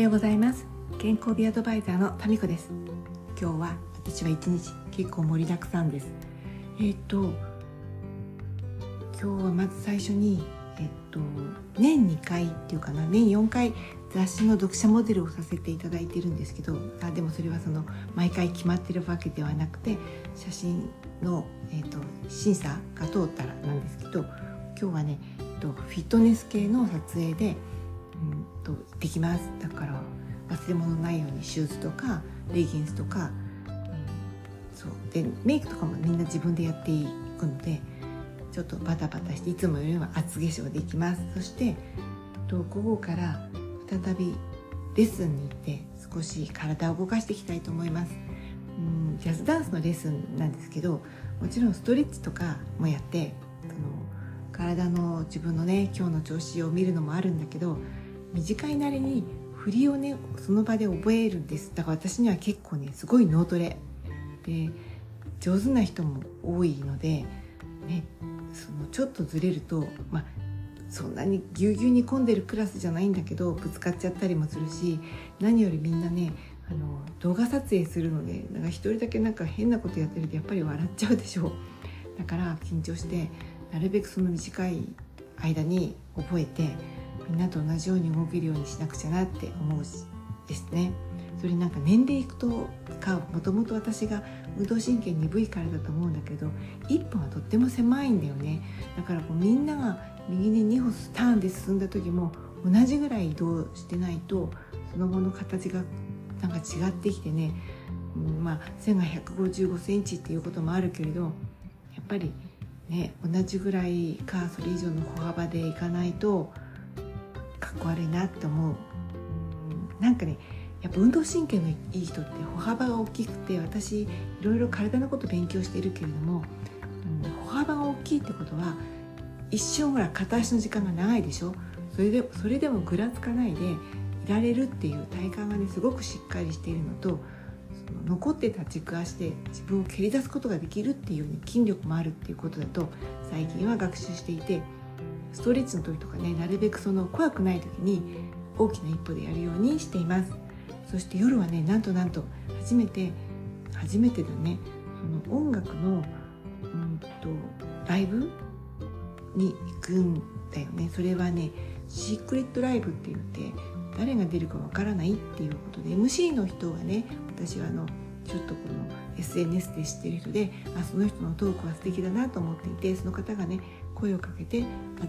ようございます。健康美アドバイザーのタミコです。今日は私は一日結構盛りだくさんです。えっ、と今日はまず最初にえっ、と年2回っていうかな年4回雑誌の読者モデルをさせていただいてるんですけどあでもそれはその毎回決まってるわけではなくて写真の、えっと審査が通ったらなんですけど今日はね、えっとフィットネス系の撮影でうんとできます。だから忘れ物ないようにシューズとかレギンスとか、うん、そう。でメイクとかもみんな自分でやっていくのでちょっとバタバタしていつもよりは厚化粧できます。そしてと午後から再びレッスンに行って少し体を動かしていきたいと思います。うんジャズダンスのレッスンなんですけどもちろんストレッチとかもやってその体の自分のね今日の調子を見るのもあるんだけど短いなりに振りをねその場で覚えるんです。だから私には結構ねすごい脳トレ。で上手な人も多いので、ね、そのちょっとずれると、まあ、そんなにぎゅうぎゅうに混んでるクラスじゃないんだけどぶつかっちゃったりもするし何よりみんなねあの動画撮影するのでなんか一人だけなんか変なことやってるとやっぱり笑っちゃうでしょだから緊張してなるべくその短い間に覚えてみんなと同じように動けるようにしなくちゃなって思うしですね。それなんか年齢いくとかもともと私が運動神経鈍いからだと思うんだけど1歩はとっても狭いんだよねだからこうみんなが右に2歩ターンで進んだ時も同じぐらい移動してないとその後の形がなんか違ってきてね、まあ背が1 5 5センチっていうこともあるけれどやっぱりね同じぐらいかそれ以上の歩幅でいかないとっこ悪いなって思う、なんかねやっぱ運動神経のいい人って歩幅が大きくて私いろいろ体のこと勉強しているけれども、うん、歩幅が大きいってことは一瞬ほら片足の時間が長いでしょ？それでそれでもぐらつかないでいられるっていう体幹がねすごくしっかりしているのとその残ってた軸足で自分を蹴り出すことができるっていう、ね、筋力もあるっていうことだと最近は学習していてストレッチの時とかねなるべくその怖くない時に大きな一歩でやるようにしています。そして夜はねなんとなんと初めて初めてだねその音楽のうんとライブに行くんだよね。それはねシークレットライブって言って誰が出るかわからないっていうことで MC の人がね私はあのちょっとこの SNS で知ってる人であその人のトークは素敵だなと思っていてその方がね声をかけて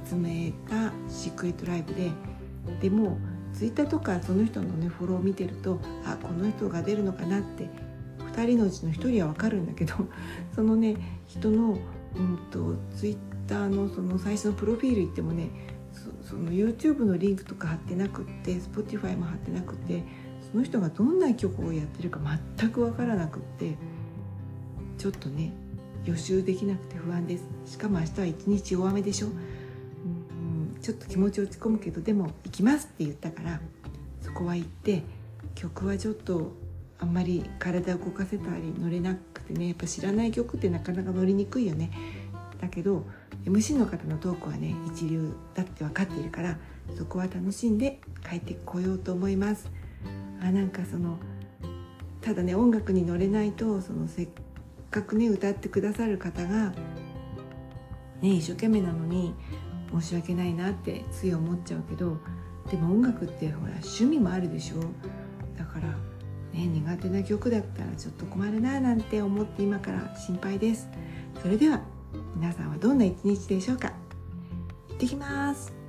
集めたシークレットライブででもツイッターとかその人のねフォローを見てるとあこの人が出るのかなって2人のうちの1人は分かるんだけど そのね人の、うんと、ツイッターのその最初のプロフィール行ってもねその YouTube のリンクとか貼ってなくって Spotify も貼ってなくてその人がどんな曲をやってるか全く分からなくってちょっとね予習できなくて不安です。しかも明日は一日大雨でしょ、うん、ちょっと気持ち落ち込むけどでも行きますって言ったからそこは行って曲はちょっとあんまり体を動かせたり乗れなくてねやっぱ知らない曲ってなかなか乗りにくいよね。だけど MC の方のトークはね一流だって分かっているからそこは楽しんで帰ってこようと思います。あなんかそのただね音楽に乗れないとそのせくね歌ってくださる方がね一生懸命なのに申し訳ないなってつい思っちゃうけどでも音楽ってほら趣味もあるでしょ？だからね苦手な曲だったらちょっと困るななんて思って今から心配です。それでは皆さんはどんな一日でしょうか？行ってきます。